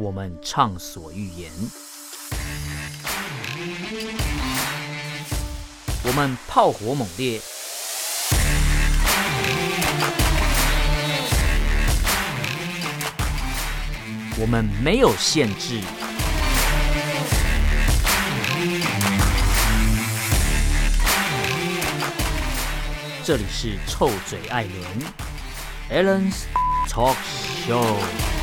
我们畅所欲言；我们炮火猛烈；我们没有限制。这里是臭嘴艾伦 Allen's Talk Show。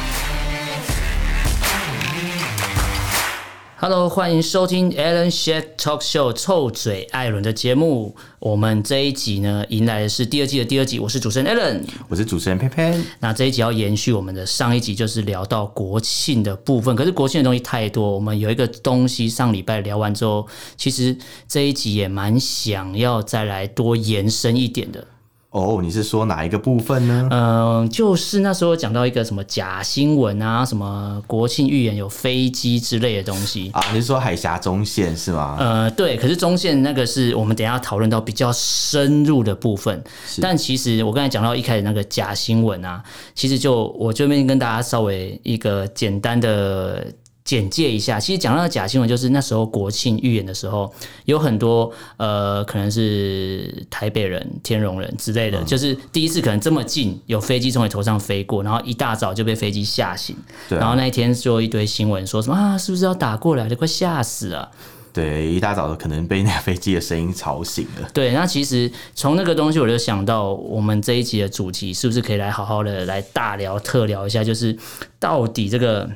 Hello，欢迎收听 Allen's Talk Show 臭嘴艾伦的节目。我们这一集呢，迎来的是第二季的第二集。我是主持人 Allen，我是主持人佩佩。那这一集要延续我们的上一集，就是聊到国庆的部分。可是国庆的东西太多，我们有一个东西上礼拜聊完之后，其实这一集也蛮想要再来多延伸一点的。哦，你是说哪一个部分呢？嗯、呃，就是那时候讲到一个什么假新闻啊，什么国庆预言有飞机之类的东西啊。你是说海峡中线是吗？呃，对。可是中线那个是我们等一下讨论到比较深入的部分。但其实我刚才讲到一开始那个假新闻啊，其实就我这边跟大家稍微一个简单的。简介一下，其实讲到假新闻，就是那时候国庆预演的时候，有很多呃，可能是台北人、天龙人之类的，嗯、就是第一次可能这么近有飞机从你头上飞过，然后一大早就被飞机吓醒，对啊、然后那一天就一堆新闻说什么啊，是不是要打过来的？快吓死了！对，一大早的可能被那个飞机的声音吵醒了。对，那其实从那个东西我就想到，我们这一集的主题是不是可以来好好的来大聊特聊一下，就是到底这个。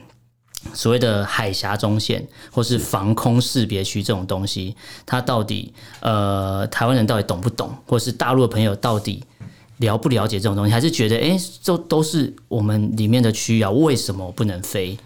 所谓的海峡中线，或是防空识别区这种东西，它到底呃，台湾人到底懂不懂，或是大陆的朋友到底了不了解这种东西，还是觉得哎，这、欸、都是我们里面的区域啊，为什么不能飞？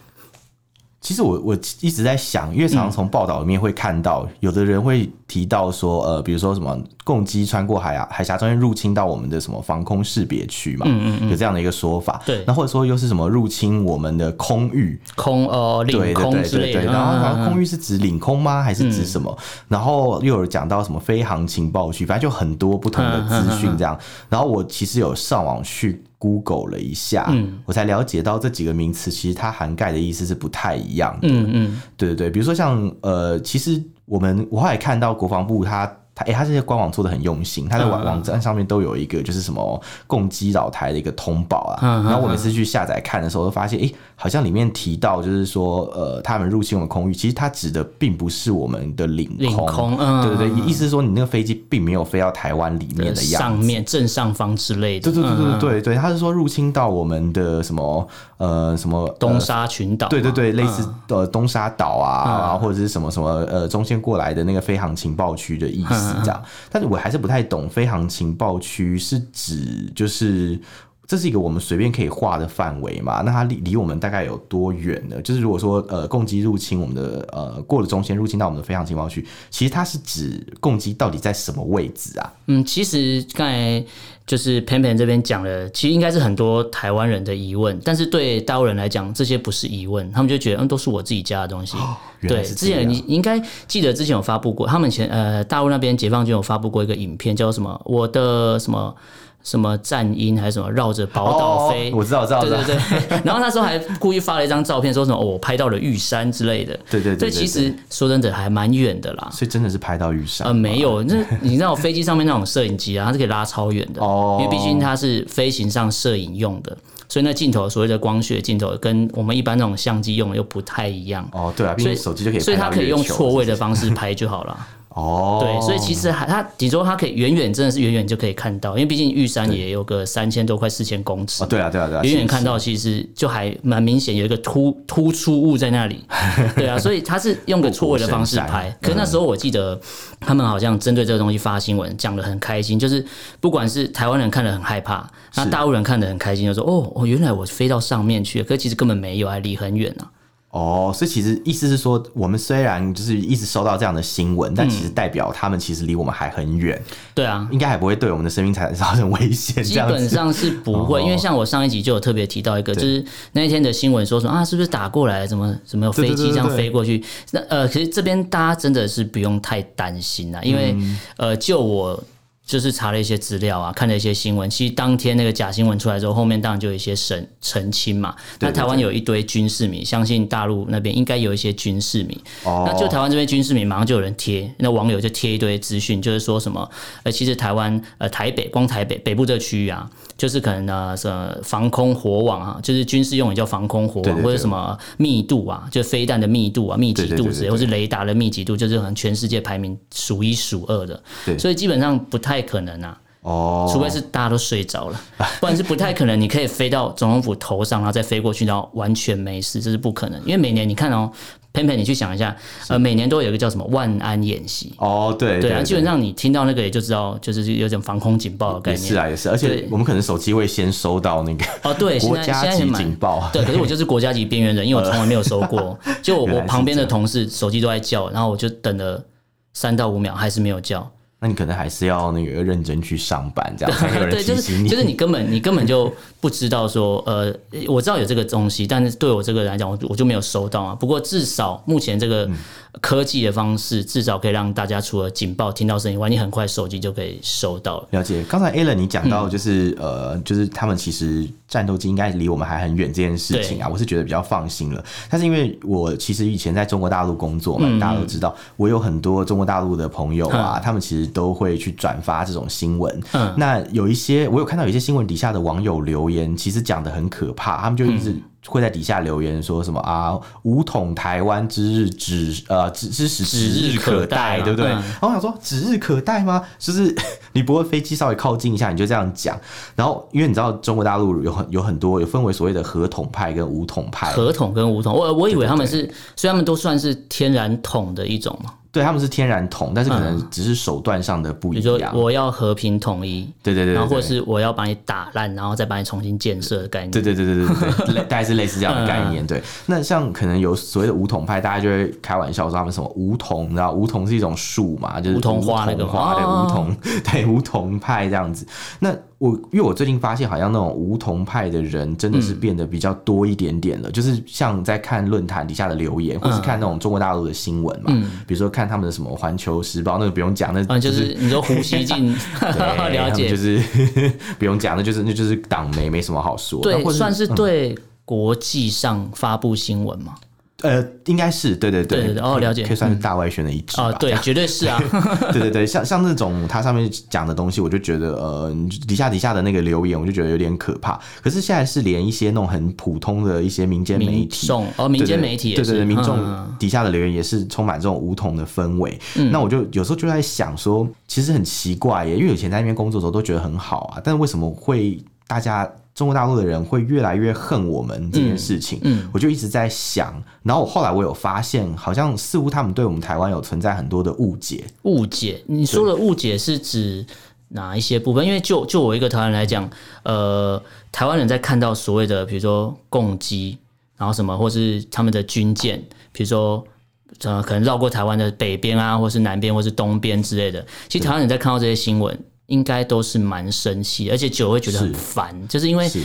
其实我我一直在想，因为常常从报道里面会看到，有的人会提到说，呃，比如说什么共机穿过海啊海峡中间入侵到我们的什么防空识别区嘛，嗯嗯有这样的一个说法。对，那或者说又是什么入侵我们的空域，空呃领空之类的。对对对对，然后好像空域是指领空吗？还是指什么？嗯、然后又有讲到什么飞航情报区，反正就很多不同的资讯这样。然后我其实有上网去。Google 了一下，嗯，我才了解到这几个名词其实它涵盖的意思是不太一样的，嗯嗯，对对对，比如说像呃，其实我们我后来看到国防部它。他哎，他这些官网做的很用心，他的网网站上面都有一个就是什么共机扰台的一个通报啊。嗯、然后我每次去下载看的时候，都发现哎，好像里面提到就是说，呃，他们入侵我们空域，其实它指的并不是我们的领空。领空，嗯，对对对，意思是说你那个飞机并没有飞到台湾里面的样子，上面正上方之类的。对对对对对对，他是说入侵到我们的什么呃什么东沙群岛，对对对，类似呃东沙岛啊，嗯、或者是什么什么呃中线过来的那个飞航情报区的意思。是这样，但是我还是不太懂，飞航情报区是指就是这是一个我们随便可以画的范围嘛？那它离离我们大概有多远呢？就是如果说呃，共机入侵我们的呃，过了中线入侵到我们的飞航情报区，其实它是指共机到底在什么位置啊？嗯，其实刚才。就是偏偏这边讲了，其实应该是很多台湾人的疑问，但是对大陆人来讲，这些不是疑问，他们就觉得嗯，都是我自己家的东西。哦、对，之前你应该记得之前有发布过，他们前呃大陆那边解放军有发布过一个影片，叫什么我的什么。什么战鹰还是什么绕着宝岛飞？我知道，我知道，对对对。然后那时候还故意发了一张照片，说什么我拍到了玉山之类的。对 对对。这其实说真的还蛮远的啦。所以真的是拍到玉山？呃，没有，那你知道飞机上面那种摄影机啊，它是可以拉超远的哦，因为毕竟它是飞行上摄影用的，所以那镜头所谓的光学镜头跟我们一般那种相机用的又不太一样。哦，对啊，所以手机就可以，所以它可以用错位的方式拍就好了。哦，对，所以其实还它，你说它可以远远，真的是远远就可以看到，因为毕竟玉山也有个三千多快四千公尺。对啊，对啊，对啊，远远看到其实就还蛮明显，有一个突突出物在那里。对啊，所以他是用个错位的方式拍。可是那时候我记得他们好像针对这个东西发新闻，讲的很开心，就是不管是台湾人看得很害怕，那大陆人看的很开心，就说哦哦，原来我飞到上面去了，可是其实根本没有，还离很远呢。哦，所以其实意思是说，我们虽然就是一直收到这样的新闻，但其实代表他们其实离我们还很远。对啊，应该还不会对我们的生命财产造成危险。基本上是不会，因为像我上一集就有特别提到一个，就是那一天的新闻说什么啊，是不是打过来，怎么怎么有飞机这样飞过去？那呃，其实这边大家真的是不用太担心啦，因为呃，就我。就是查了一些资料啊，看了一些新闻。其实当天那个假新闻出来之后，后面当然就有一些澄澄清嘛。那台湾有一堆军事迷，相信大陆那边应该有一些军事迷。哦。那就台湾这边军事迷，马上就有人贴，那网友就贴一堆资讯，就是说什么，呃，其实台湾呃台北光台北北部这个区域啊，就是可能呢什么防空火网啊，就是军事用语叫防空火网，或者什么密度啊，就飞弹的密度啊、密集度之类，或是雷达的密集度，就是可能全世界排名数一数二的。所以基本上不太。太可能啊！哦，除非是大家都睡着了，不然是不太可能。你可以飞到总统府头上，然后再飞过去，然后完全没事，这是不可能。因为每年你看哦，佩佩，你去想一下，呃，每年都有一个叫什么万安演习哦，对对啊，基本上你听到那个也就知道，就是有点防空警报的概念。是啊，也是，而且我们可能手机会先收到那个哦，对，国家级警报。对，可是我就是国家级边缘人，因为我从来没有收过。就我我旁边的同事手机都在叫，然后我就等了三到五秒，还是没有叫。那你可能还是要那个认真去上班，这样才有人提醒你。对，就是就是你根本你根本就不知道说，呃，我知道有这个东西，但是对我这个来讲，我我就没有收到啊。不过至少目前这个。嗯科技的方式至少可以让大家除了警报听到声音外，你很快手机就可以收到了。了解。刚才 Alan 你讲到就是、嗯、呃，就是他们其实战斗机应该离我们还很远这件事情啊，我是觉得比较放心了。但是因为我其实以前在中国大陆工作嘛，嗯、大家都知道，我有很多中国大陆的朋友啊，嗯、他们其实都会去转发这种新闻。嗯。那有一些我有看到有一些新闻底下的网友留言，其实讲的很可怕，他们就一直、嗯。会在底下留言说什么啊？五统台湾之日指呃指之时指日可待，对不对？然后我想说指日可待吗？就是你不会飞机稍微靠近一下你就这样讲？然后因为你知道中国大陆有很有很多有分为所谓的合统派跟武统派，合统跟武统，我我以为他们是，所以他们都算是天然统的一种嘛。对，他们是天然统，但是可能只是手段上的不一样。比如说，我要和平统一，对对对，然后或是我要把你打烂，然后再把你重新建设的概念。对对对对对对，大概是类似这样的概念。对，那像可能有所谓的梧桐派，大家就会开玩笑说他们什么梧桐，你知道梧桐是一种树嘛，就是梧桐花那个花对，梧桐对 梧桐派这样子。那我因为我最近发现，好像那种梧桐派的人真的是变得比较多一点点了。嗯、就是像在看论坛底下的留言，或是看那种中国大陆的新闻嘛，嗯、比如说看他们的什么《环球时报》，那个不用讲，那、嗯、就是你说胡锡进，对了解，就是 不用讲，那就是那就是党媒，没什么好说。对，算是对国际上发布新闻嘛。呃，应该是对对对，哦，了解，可以算是大外宣的一支吧。哦，对，绝对是啊。对对对，像像那种它上面讲的东西，我就觉得呃，底下底下的那个留言，我就觉得有点可怕。可是现在是连一些那种很普通的一些民间媒体，哦，民间媒体，对对对，民众底下的留言也是充满这种武统的氛围。嗯，那我就有时候就在想说，其实很奇怪耶，因为以前在那边工作的时候都觉得很好啊，但是为什么会大家？中国大陆的人会越来越恨我们这件事情，嗯，嗯，我就一直在想，然后我后来我有发现，好像似乎他们对我们台湾有存在很多的误解。误解，你说的误解是指哪一些部分？因为就就我一个台湾人来讲，呃，台湾人在看到所谓的比如说共机，然后什么，或是他们的军舰，比如说呃，可能绕过台湾的北边啊，或是南边，或是东边之类的，其实台湾人在看到这些新闻。应该都是蛮生气，而且久会觉得很烦，就是因为是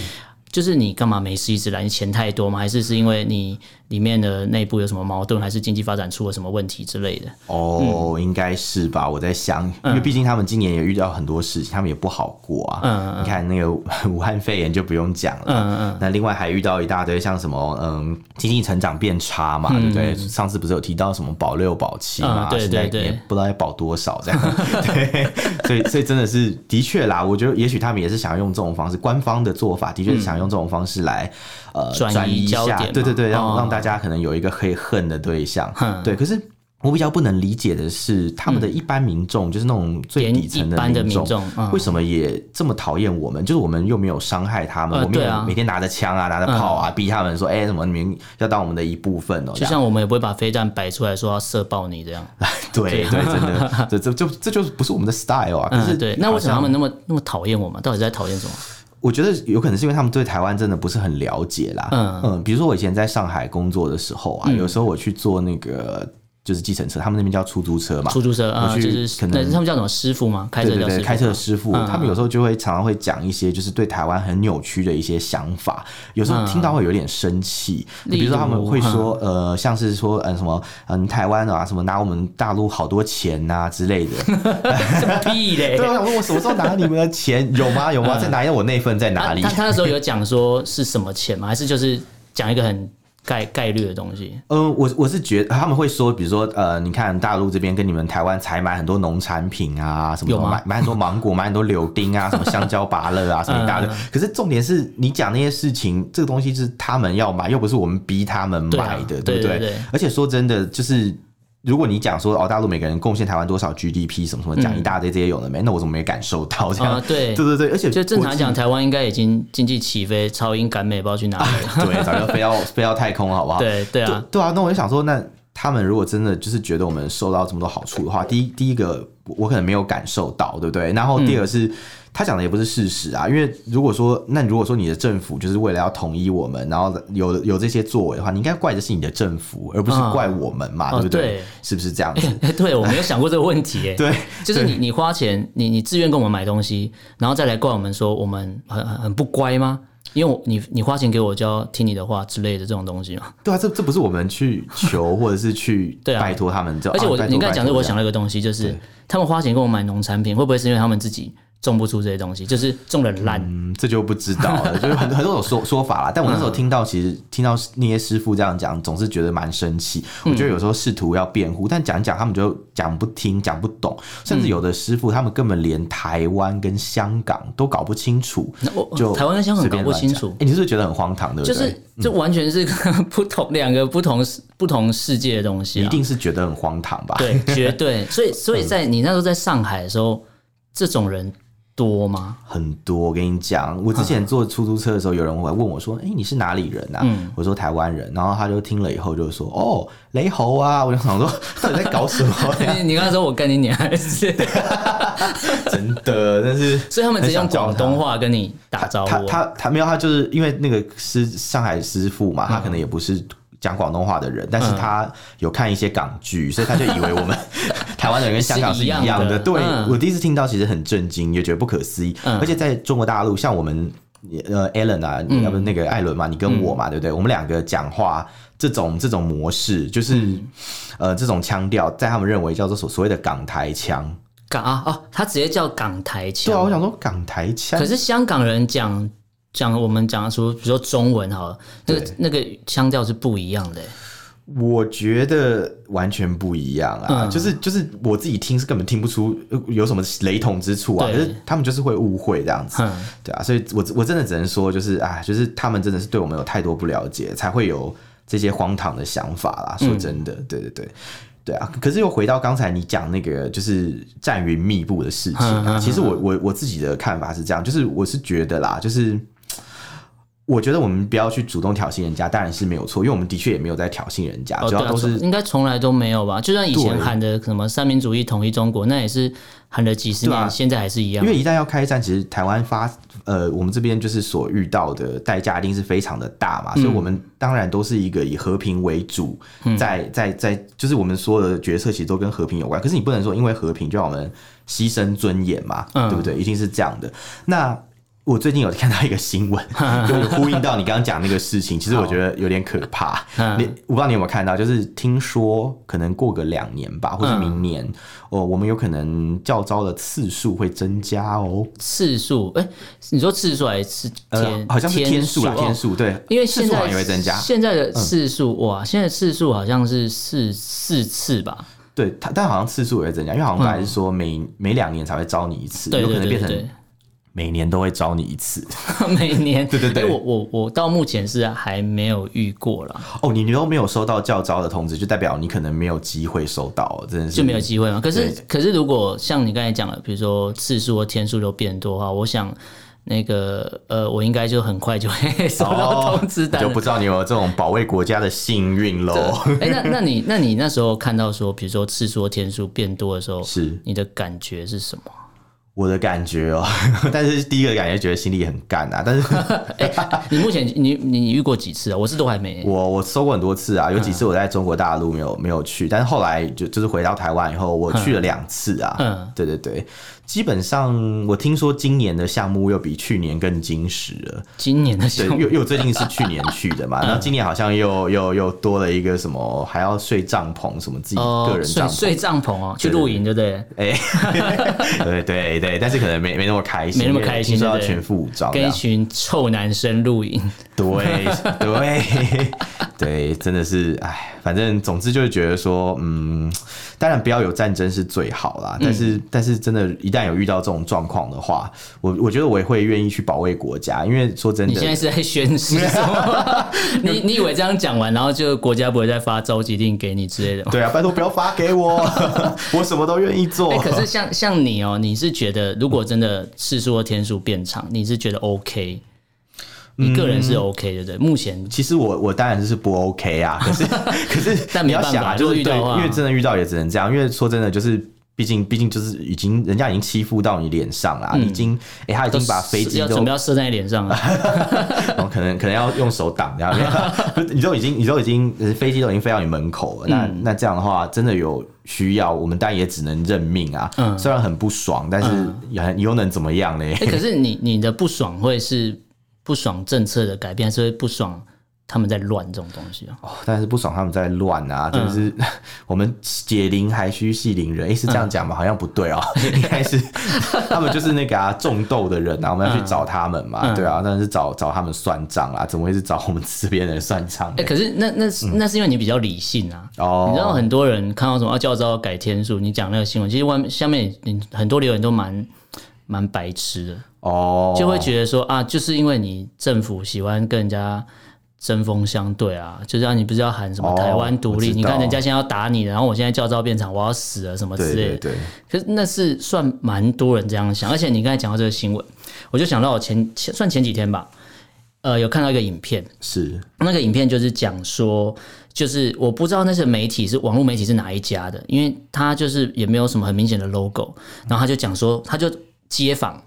就是你干嘛没事一直来？你钱太多吗？还是是因为你？里面的内部有什么矛盾，还是经济发展出了什么问题之类的？哦，嗯、应该是吧。我在想，因为毕竟他们今年也遇到很多事情，他们也不好过啊。嗯，你看那个 武汉肺炎就不用讲了。嗯嗯。那另外还遇到一大堆像什么，嗯，经济成长变差嘛，嗯、对不对？上次不是有提到什么保六保七嘛？嗯、对对对。不知道要保多少这样。对。所以，所以真的是的确啦。我觉得也许他们也是想要用这种方式，官方的做法的确是想用这种方式来。呃，转移一下，对对对，让让大家可能有一个可以恨的对象，哦、对。可是我比较不能理解的是，他们的一般民众，嗯、就是那种最底层的民众，嗯、为什么也这么讨厌我们？就是我们又没有伤害他们，呃、我们也每天拿着枪啊，拿着炮啊，嗯、逼他们说，哎、欸，什么你们要当我们的一部分哦。就像我们也不会把飞弹摆出来说要射爆你这样。对 对，对，真的，这这就这就不是我们的 style 啊。可是、嗯、对，那为什么他们那么那么讨厌我们？到底在讨厌什么？我觉得有可能是因为他们对台湾真的不是很了解啦。嗯嗯，比如说我以前在上海工作的时候啊，嗯、有时候我去做那个就是计程车，他们那边叫出租车嘛，出租车啊，就是可能他们叫什么师傅嘛，开车叫师傅，对对对，开车的师傅，他们有时候就会常常会讲一些就是对台湾很扭曲的一些想法，有时候听到会有点生气。比如说他们会说，呃，像是说，嗯，什么，嗯，台湾啊，什么拿我们大陆好多钱呐之类的，屁嘞！对，我想说，我什么时候拿你们的钱？有吗？有吗？在哪里？我那份在哪里？他他那时候有讲说是什么钱吗？还是就是讲一个很。概概率的东西，嗯，我我是觉得他们会说，比如说，呃，你看大陆这边跟你们台湾采买很多农产品啊，什么什么买买很多芒果，买很多柳丁啊，什么香蕉、芭乐啊，什么一大堆。可是重点是你讲那些事情，这个东西是他们要买，又不是我们逼他们买的，对不对？而且说真的，就是。如果你讲说哦，大陆每个人贡献台湾多少 GDP 什么什么，讲一大堆这些有的没，那我怎么没感受到这样？啊、对 对对对，而且就正常讲，台湾应该已经经济起飞，超英赶美，不知道去哪里了。对，早就飞到 飞到太空，好不好？对对啊对，对啊。那我就想说，那他们如果真的就是觉得我们受到这么多好处的话，第一第一个我可能没有感受到，对不对？然后第二个是。嗯他讲的也不是事实啊，因为如果说，那如果说你的政府就是为了要统一我们，然后有有这些作为的话，你应该怪的是你的政府，而不是怪我们嘛，嗯、对不对？对，是不是这样子？欸、对，我没有想过这个问题，哎，对，就是你你花钱，你你自愿跟我们买东西，然后再来怪我们说我们很很很不乖吗？因为我你你花钱给我就要听你的话之类的这种东西嘛？对啊，这这不是我们去求 或者是去拜托他们，对啊、而且我、啊、你刚才讲的，我想了一个东西，就是他们花钱给我买农产品，会不会是因为他们自己？种不出这些东西，就是种的烂。嗯，这就不知道了，就是很很多种说说法啦。但我那时候听到，其实听到那些师傅这样讲，总是觉得蛮生气。我觉得有时候试图要辩护，但讲一讲他们就讲不听，讲不懂，甚至有的师傅他们根本连台湾跟香港都搞不清楚。就台湾跟香港搞不清楚，哎，你是不是觉得很荒唐的？就是这完全是不同两个不同不同世界的东西，一定是觉得很荒唐吧？对，绝对。所以，所以 在你那时候在上海的时候，这种人。多吗？很多。我跟你讲，我之前坐出租车的时候，有人会问我说：“哎、欸，你是哪里人啊？”嗯、我说：“台湾人。”然后他就听了以后就说：“哦，雷猴啊！”我就想说，到底在搞什么？你 你刚才说我跟你娘还是真的？但是 所以他们直接用广东话跟你打招呼。他他他，他没有，他就是因为那个师上海师傅嘛，他可能也不是。讲广东话的人，但是他有看一些港剧，嗯、所以他就以为我们 台湾人跟香港是一样的。对、嗯、我第一次听到，其实很震惊，也觉得不可思议。嗯、而且在中国大陆，像我们呃，Alan 啊，嗯、要不那个艾伦嘛，你跟我嘛，嗯、对不对？我们两个讲话这种这种模式，就是、嗯、呃这种腔调，在他们认为叫做所所谓的港台腔。港啊哦，他直接叫港台腔。对啊，我想说港台腔。可是香港人讲。讲我们讲的出，比如说中文好了，那个那个腔调是不一样的。我觉得完全不一样啊，嗯、就是就是我自己听是根本听不出有什么雷同之处啊，对可是他们就是会误会这样子，嗯、对啊，所以我我真的只能说，就是啊，就是他们真的是对我们有太多不了解，才会有这些荒唐的想法啦。说真的，嗯、对对对对啊。可是又回到刚才你讲那个就是战云密布的事情啊，嗯、其实我我我自己的看法是这样，就是我是觉得啦，就是。我觉得我们不要去主动挑衅人家，当然是没有错，因为我们的确也没有在挑衅人家，主要都是、哦啊、应该从来都没有吧。就算以前喊的什么三民主义统一中国，那也是喊了几十年，啊、现在还是一样。因为一旦要开战，其实台湾发呃，我们这边就是所遇到的代价一定是非常的大嘛，嗯、所以我们当然都是一个以和平为主，在在在，就是我们所有的决策其实都跟和平有关。可是你不能说因为和平就让我们牺牲尊严嘛，嗯、对不对？一定是这样的。那我最近有看到一个新闻，就有呼应到你刚刚讲那个事情。其实我觉得有点可怕。你我不知道你有没有看到，就是听说可能过个两年吧，或者明年哦，我们有可能教招的次数会增加哦。次数？哎，你说次数还是天？好像是天数啦，天数对。因为现在也会增加。现在的次数哇，现在次数好像是四四次吧？对，它但好像次数也会增加，因为好像本来是说每每两年才会招你一次，有可能变成。每年都会招你一次，每年对对 对，我我我到目前是还没有遇过了。哦，你你都没有收到教招的通知，就代表你可能没有机会收到，真的是就没有机会吗？可是可是如果像你刚才讲的，比如说次数和天数都变多的话，我想那个呃，我应该就很快就会 收到通知单，哦，就不知道你有没有这种保卫国家的幸运喽。哎，那那你那你那时候看到说，比如说次数和天数变多的时候，是你的感觉是什么？我的感觉哦，但是第一个感觉觉得心里很干啊。但是，欸、你目前你你遇过几次啊？我是都还没。我我收过很多次啊，有几次我在中国大陆没有没有去，但是后来就就是回到台湾以后，我去了两次啊。嗯，对对对。基本上，我听说今年的项目又比去年更精实了。今年的项目，又又最近是去年去的嘛，然后今年好像又又又多了一个什么，还要睡帐篷，什么自己个人帐篷，睡帐篷哦，去露营对不对？哎，对对对，但是可能没没那么开心，没那么开心，说要全副武装，跟一群臭男生露营，对对。对，真的是哎，反正总之就是觉得说，嗯，当然不要有战争是最好啦，但是但是真的，一旦有遇到这种状况的话，我我觉得我也会愿意去保卫国家，因为说真的，你现在是在宣誓 什么？你你以为这样讲完，然后就国家不会再发召集令给你之类的吗？对啊，拜托不要发给我，我什么都愿意做。欸，可是像像你哦，你是觉得如果真的次数或天数变长，你是觉得 OK？你个人是 OK 的，对？目前其实我我当然是不 OK 啊，可是 可是但你要想啊，就是对，因为真的遇到也只能这样，因为说真的就是。毕竟，毕竟就是已经人家已经欺负到你脸上了，已经哎，他已经把飞机都准备要射在你脸上了，然 后可能可能要用手挡，然后你都已经你都已经飞机都已经飞到你门口了，那那这样的话，真的有需要，我们当然也只能认命啊。嗯虽然很不爽，但是你又能怎么样呢？可是你你的不爽会是不爽政策的改变，还是会不爽？他们在乱这种东西啊，哦，但是不爽他们在乱啊，就是 我们解铃还须系铃人，诶，是这样讲吗？好像不对哦，应该是 他们就是那个啊种豆的人啊，我们要去找他们嘛，对啊，但是找找他们算账啊，怎么会是找我们这边人算账？哎，可是那那那是因为你比较理性啊，哦，你知道很多人看到什么啊，教招改天数，你讲那个新闻，其实外面下面很多留言都蛮蛮白痴的哦，就会觉得说啊，就是因为你政府喜欢跟人家。针锋相对啊，就像你不是要喊什么台湾独立？哦、你看人家现在要打你，然后我现在叫招变场，我要死了什么之类的。对，对，对，可是那是算蛮多人这样想，而且你刚才讲到这个新闻，我就想到我前前算前几天吧，呃，有看到一个影片，是那个影片就是讲说，就是我不知道那些媒体是网络媒体是哪一家的，因为他就是也没有什么很明显的 logo，然后他就讲说，他就街访。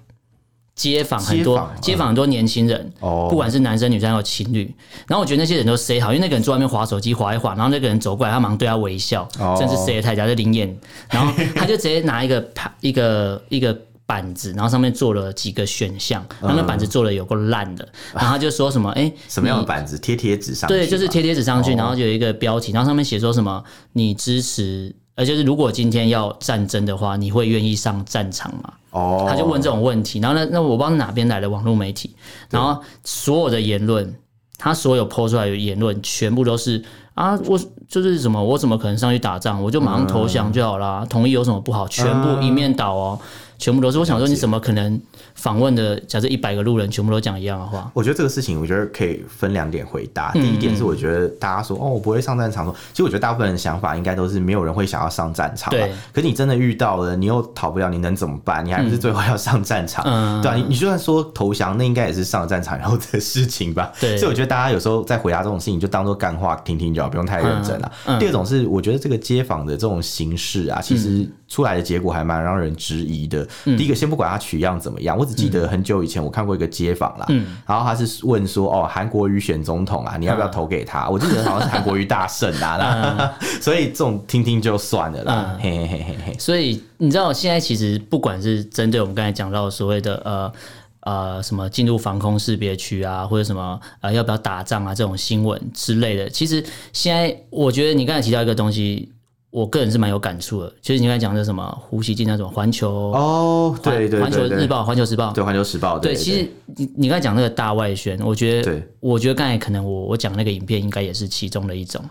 街访很多，街访很多年轻人，不管是男生女生，还有情侣。然后我觉得那些人都 say 好，因为那个人坐外面划手机划一划，然后那个人走过来，他马上对他微笑，甚至 say 太假就灵验。然后 他就直接拿一个一个一个板子，然后上面做了几个选项，然后那板子做的有够烂的，然后他就说什么，哎，什么样的板子？贴贴纸上去？对，就是贴贴纸上去，然后就有一个标题，然后上面写说什么，你支持。而就是，如果今天要战争的话，你会愿意上战场吗？哦，他就问这种问题。然后呢，那我不知道哪边来的网络媒体，然后所有的言论，他所有 po 出来的言论，全部都是啊，我就是什么，我怎么可能上去打仗？我就马上投降就好啦。同意有什么不好？全部一面倒哦。全部都是，我想说，你怎么可能访问的？假设一百个路人全部都讲一样的话？我觉得这个事情，我觉得可以分两点回答。第一点是，我觉得大家说哦，我不会上战场。说，其实我觉得大部分人想法应该都是没有人会想要上战场。对。可是你真的遇到了，你又逃不了，你能怎么办？你还不是最后要上战场？嗯。对啊，你你就算说投降，那应该也是上战场然后的事情吧？对。所以我觉得大家有时候在回答这种事情，就当做干话听听就好，不用太认真了。第二种是，我觉得这个街访的这种形式啊，其实出来的结果还蛮让人质疑的。第一个，先不管。他取样怎么样？我只记得很久以前我看过一个街访啦，嗯、然后他是问说：“哦，韩国瑜选总统啊，你要不要投给他？”嗯、我记得好像是韩国瑜大胜啊，嗯、所以这种听听就算了啦。嗯、嘿嘿嘿嘿。所以你知道，现在其实不管是针对我们刚才讲到所谓的呃呃什么进入防空识别区啊，或者什么呃要不要打仗啊这种新闻之类的，其实现在我觉得你刚才提到一个东西。我个人是蛮有感触的，其实你刚才讲的什么胡锡进那种环球哦，对对，环球日报、环球时报，对环球时报，对，其实你你刚才讲那个大外宣，我觉得，我觉得刚才可能我我讲那个影片应该也是其中的一种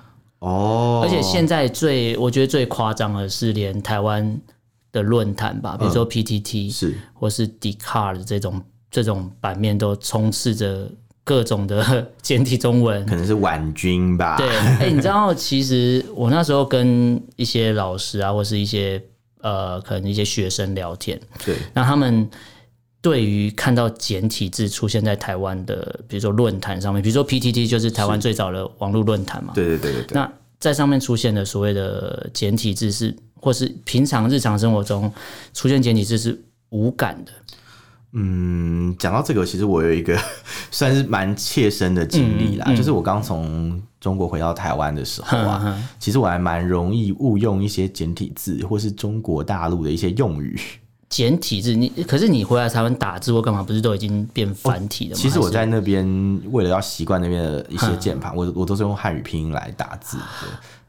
哦，而且现在最我觉得最夸张的是连台湾的论坛吧，比如说 PTT 是或是 Dcard 这种这种版面都充斥着。各种的 简体中文，可能是婉君吧。对，哎、欸，你知道，其实我那时候跟一些老师啊，或是一些呃，可能一些学生聊天，对，那他们对于看到简体字出现在台湾的，比如说论坛上面，比如说 PTT 就是台湾最早的网络论坛嘛，对对对对对。那在上面出现的所谓的简体字是，或是平常日常生活中出现简体字是。无感的？嗯，讲到这个，其实我有一个 算是蛮切身的经历啦，嗯嗯、就是我刚从中国回到台湾的时候啊，其实我还蛮容易误用一些简体字或是中国大陆的一些用语。简体字，你可是你回来台湾打字或干嘛，不是都已经变繁体了吗？其实我在那边为了要习惯那边的一些键盘，嗯、我我都是用汉语拼音来打字。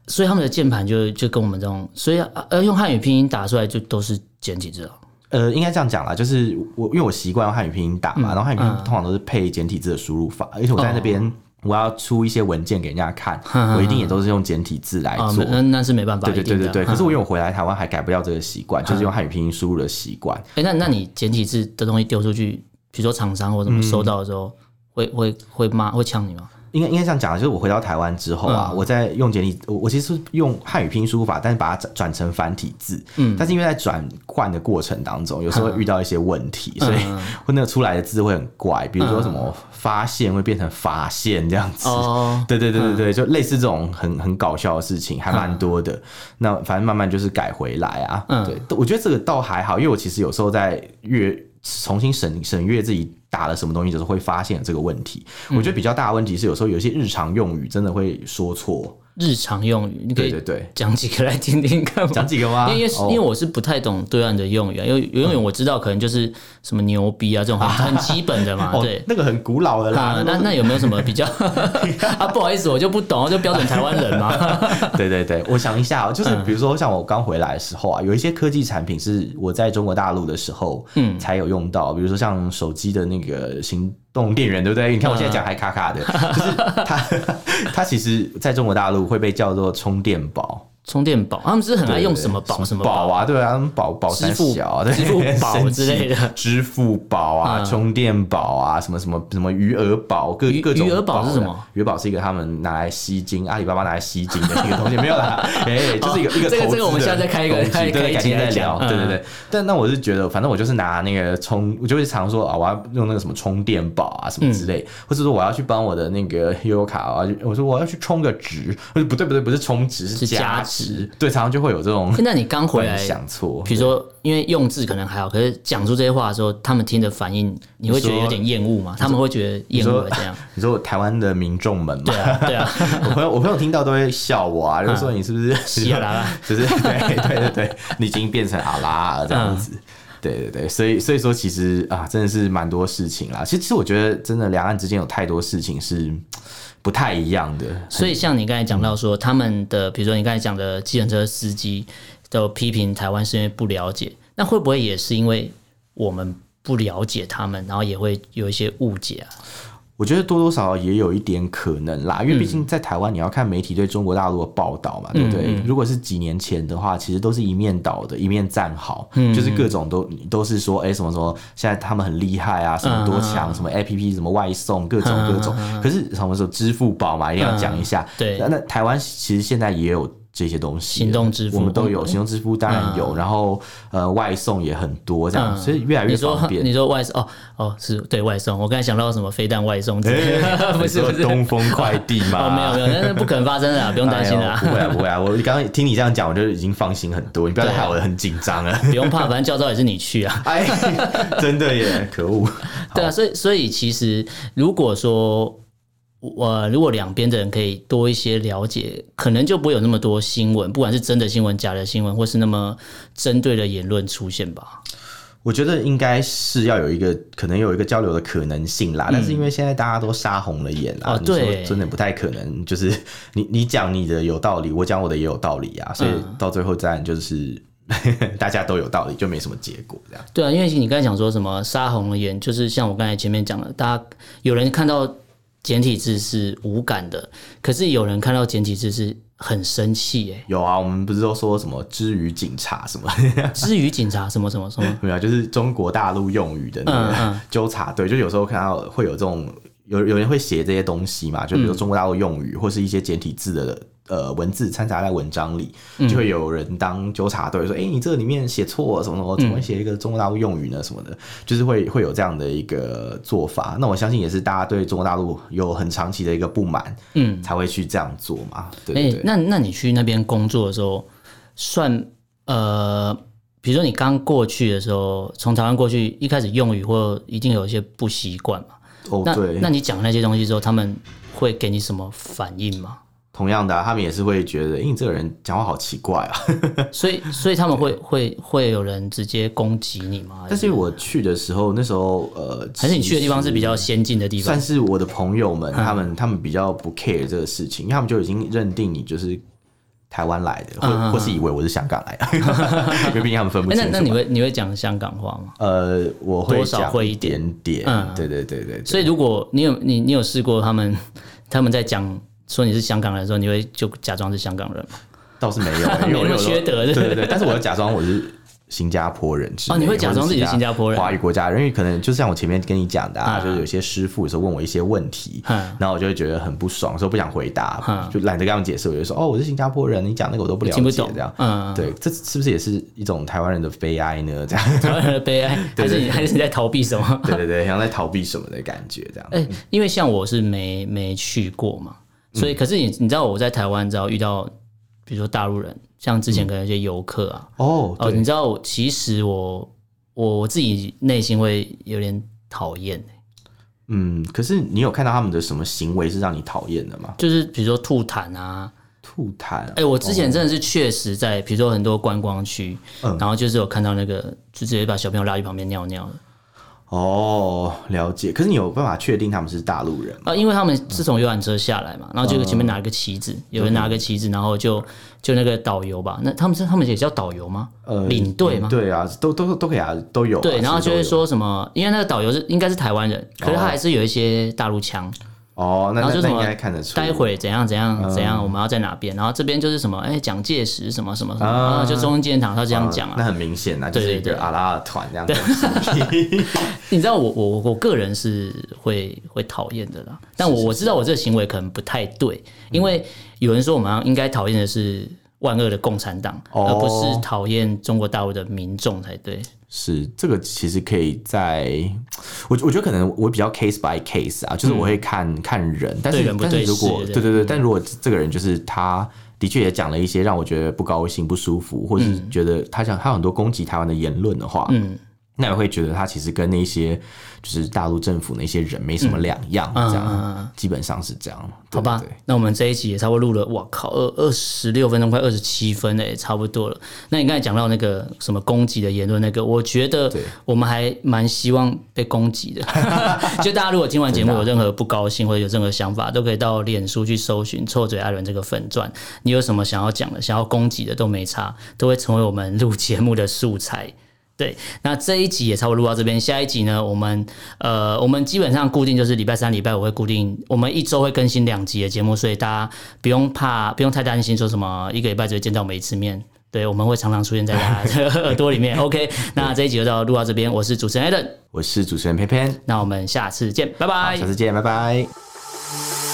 所以他们的键盘就就跟我们这种，所以呃用汉语拼音打出来就都是简体字了。呃，应该这样讲啦，就是我因为我习惯用汉语拼音打嘛，嗯、然后汉语拼音通常都是配简体字的输入法，嗯、而且我在那边我要出一些文件给人家看，哦、我一定也都是用简体字来做，那、嗯、那是没办法。对对对对对。可是我因为我回来台湾还改不掉这个习惯，嗯、就是用汉语拼音输入的习惯。哎、欸，那那你简体字的东西丢出去，比如说厂商或什么收到的时候，嗯、会会会骂会呛你吗？应该应该这样讲，就是我回到台湾之后啊，嗯、我在用简体，我我其实是用汉语拼音输入法，但是把它转转成繁体字。嗯，但是因为在转换的过程当中，有时候会遇到一些问题，嗯、所以会那个出来的字会很怪，比如说什么发现会变成发现这样子。哦，对对对对对，嗯、就类似这种很很搞笑的事情，还蛮多的。嗯、那反正慢慢就是改回来啊。嗯，对，我觉得这个倒还好，因为我其实有时候在阅重新审审阅自己。打了什么东西，就是会发现这个问题。嗯、我觉得比较大的问题是，有时候有些日常用语真的会说错。日常用语，你可以讲几个来听听看。讲几个吗？因为因为我是不太懂对岸的用语啊，因为有用语我知道，可能就是什么牛逼啊这种很很基本的嘛。对，那个很古老的啦。那那有没有什么比较 啊？不好意思，我就不懂，就标准台湾人嘛。对对对，我想一下，就是比如说像我刚回来的时候啊，有一些科技产品是我在中国大陆的时候嗯才有用到，比如说像手机的那个行动电源，对不对？你看我现在讲还卡卡的，就是它 它其实在中国大陆。会被叫做充电宝。充电宝，他们是很爱用什么宝什么宝啊？对啊，他们宝宝三小，支付宝之类的，支付宝啊，充电宝啊，什么什么什么余额宝，各各种。余额宝是什么？余额宝是一个他们拿来吸金，阿里巴巴拿来吸金的一个东西，没有啦，哎，就是一个一个投资。这个我们现在再开一个，开改天再聊。对对对，但那我是觉得，反正我就是拿那个充，我就会常说啊，我要用那个什么充电宝啊，什么之类，或者说我要去帮我的那个悠游卡啊，我说我要去充个值，不对不对，不是充值，是加。对，常常就会有这种。那你刚回来想错，比如说，因为用字可能还好，可是讲出这些话的时候，他们听的反应，你会觉得有点厌恶吗？他们会觉得厌恶这样？你说台湾的民众们嘛？对啊，对啊。我朋友，我朋友听到都会笑我啊，就说你是不是 希拉？就是对对对对，你已经变成阿拉了这样子。对对对，所以所以说，其实啊，真的是蛮多事情啦。其实其实我觉得，真的两岸之间有太多事情是。不太一样的，所以像你刚才讲到说，他们的比如说你刚才讲的计程车司机都批评台湾是因为不了解，那会不会也是因为我们不了解他们，然后也会有一些误解啊？我觉得多多少少也有一点可能啦，因为毕竟在台湾，你要看媒体对中国大陆的报道嘛，嗯、对不对？如果是几年前的话，其实都是一面倒的，一面赞好，嗯、就是各种都都是说，哎、欸，什么什么，现在他们很厉害啊，什么多强，嗯、什么 APP，什么外送，各种各种。嗯、可是什么时候支付宝嘛，一定要讲一下。嗯、对，那台湾其实现在也有。这些东西，行动支付我们都有，行动支付当然有，然后呃外送也很多，这样所以越来越方便。你说外送哦哦是对外送，我刚才想到什么飞弹外送之类的，不是不是东风快递吗？哦 没有没有，那是不可能发生的，不用担心的。不会啊不会啊，我刚刚听你这样讲，我就已经放心很多，你不要害我很紧张了。不用怕，反正教招也是你去啊。哎，真的耶，可恶。对啊，所以所以其实如果说。我如果两边的人可以多一些了解，可能就不会有那么多新闻，不管是真的新闻、假的新闻，或是那么针对的言论出现吧。我觉得应该是要有一个可能有一个交流的可能性啦，嗯、但是因为现在大家都杀红了眼啊，哦、对，真的不太可能。就是你你讲你的有道理，我讲我的也有道理啊，所以到最后自然就是、嗯、大家都有道理，就没什么结果这样。对啊，因为你刚才讲说什么杀红了眼，就是像我刚才前面讲的，大家有人看到。简体字是无感的，可是有人看到简体字是很生气耶。有啊，我们不是都说什么“之于警察”什么“ 之于警察”什么什么什么？没有，就是中国大陆用语的那个纠察队。嗯嗯、就有时候看到会有这种有有人会写这些东西嘛，就比如说中国大陆用语、嗯、或是一些简体字的。呃，文字掺杂在文章里，就会有人当纠察队说：“哎、嗯欸，你这里面写错了什么什么，怎么会写一个中国大陆用语呢？什么的，就是会会有这样的一个做法。那我相信也是大家对中国大陆有很长期的一个不满，嗯，才会去这样做嘛。对，对，那那你去那边工作的时候，算呃比如说你刚过去的时候，从台湾过去，一开始用语或一定有一些不习惯嘛。哦，那对。那你讲那些东西之后，他们会给你什么反应吗？同样的、啊，他们也是会觉得，因为这个人讲话好奇怪啊。所以，所以他们会会会有人直接攻击你吗？但是我去的时候，那时候呃，还是你去的地方是比较先进的地方，算是我的朋友们，他们他们比较不 care 这个事情，因为他们就已经认定你就是台湾来的，或或是以为我是香港来的，因为毕竟他们分不清。那那你会你会讲香港话吗？呃，我会多少会一点点，嗯，对对对对。所以如果你有你你有试过他们他们在讲。说你是香港人的时候，你会就假装是香港人吗？倒是没有，因为我有缺德。对对对，但是我要假装我是新加坡人。哦，你会假装自己是新加坡人、华语国家人，因为可能就像我前面跟你讲的，啊，就是有些师傅有时候问我一些问题，然后我就会觉得很不爽，说不想回答，就懒得跟他们解释，我就说哦，我是新加坡人，你讲那个我都不了解，这样。嗯，对，这是不是也是一种台湾人的悲哀呢？这样，台湾人的悲哀，还是你还是你在逃避什么？对对对，像在逃避什么的感觉，这样。哎，因为像我是没没去过嘛。所以，可是你你知道我在台湾，只要遇到比如说大陆人，像之前可能一些游客啊，哦哦，你知道，其实我我自己内心会有点讨厌。嗯，可是你有看到他们的什么行为是让你讨厌的吗？就是比如说吐痰啊，吐痰。哎，我之前真的是确实在比如说很多观光区，然后就是有看到那个就直接把小朋友拉去旁边尿尿的。哦，了解。可是你有办法确定他们是大陆人吗？啊，因为他们是从游览车下来嘛，然后就前面拿一个旗子，有人拿个旗子，然后就就那个导游吧，那他们是他们也叫导游吗？呃，领队吗？对啊，都都都可以啊，都有。对，然后就会说什么，因为那个导游是应该是台湾人，可是他还是有一些大陆腔。哦，那就什么应该看得出。待会怎样怎样怎样，我们要在哪边？然后这边就是什么？哎，蒋介石什么什么什么，就中央纪念堂，他这样讲啊。那很明显啊，就是一个阿拉尔团这样子。你知道我我我个人是会会讨厌的啦，但我我知道我这个行为可能不太对，因为有人说我们应该讨厌的是万恶的共产党，而不是讨厌中国大陆的民众才对。是这个，其实可以在我我觉得可能我比较 case by case 啊，就是我会看、嗯、看人，但是但是如果对对对，但如果这个人就是他的确也讲了一些让我觉得不高兴、不舒服，或是觉得他想他有很多攻击台湾的言论的话，嗯。那也会觉得他其实跟那些就是大陆政府那些人没什么两样，这样基本上是这样。好吧，那我们这一集也差不多录了，我靠，二二十六分钟，快二十七分了，也差不多了。那你刚才讲到那个什么攻击的言论，那个我觉得我们还蛮希望被攻击的。就大家如果听完节目有任何不高兴或者有任何想法，都可以到脸书去搜寻“臭嘴艾伦”这个粉钻。你有什么想要讲的、想要攻击的都没差，都会成为我们录节目的素材。对，那这一集也差不多录到这边。下一集呢，我们呃，我们基本上固定就是礼拜三、礼拜五会固定，我们一周会更新两集的节目，所以大家不用怕，不用太担心，说什么一个礼拜只会见到我们一次面。对，我们会常常出现在大家的 耳朵里面。OK，那这一集就到录到这边，我是主持人 Allen，我是主持人偏偏，那我们下次见，拜拜，下次见，拜拜。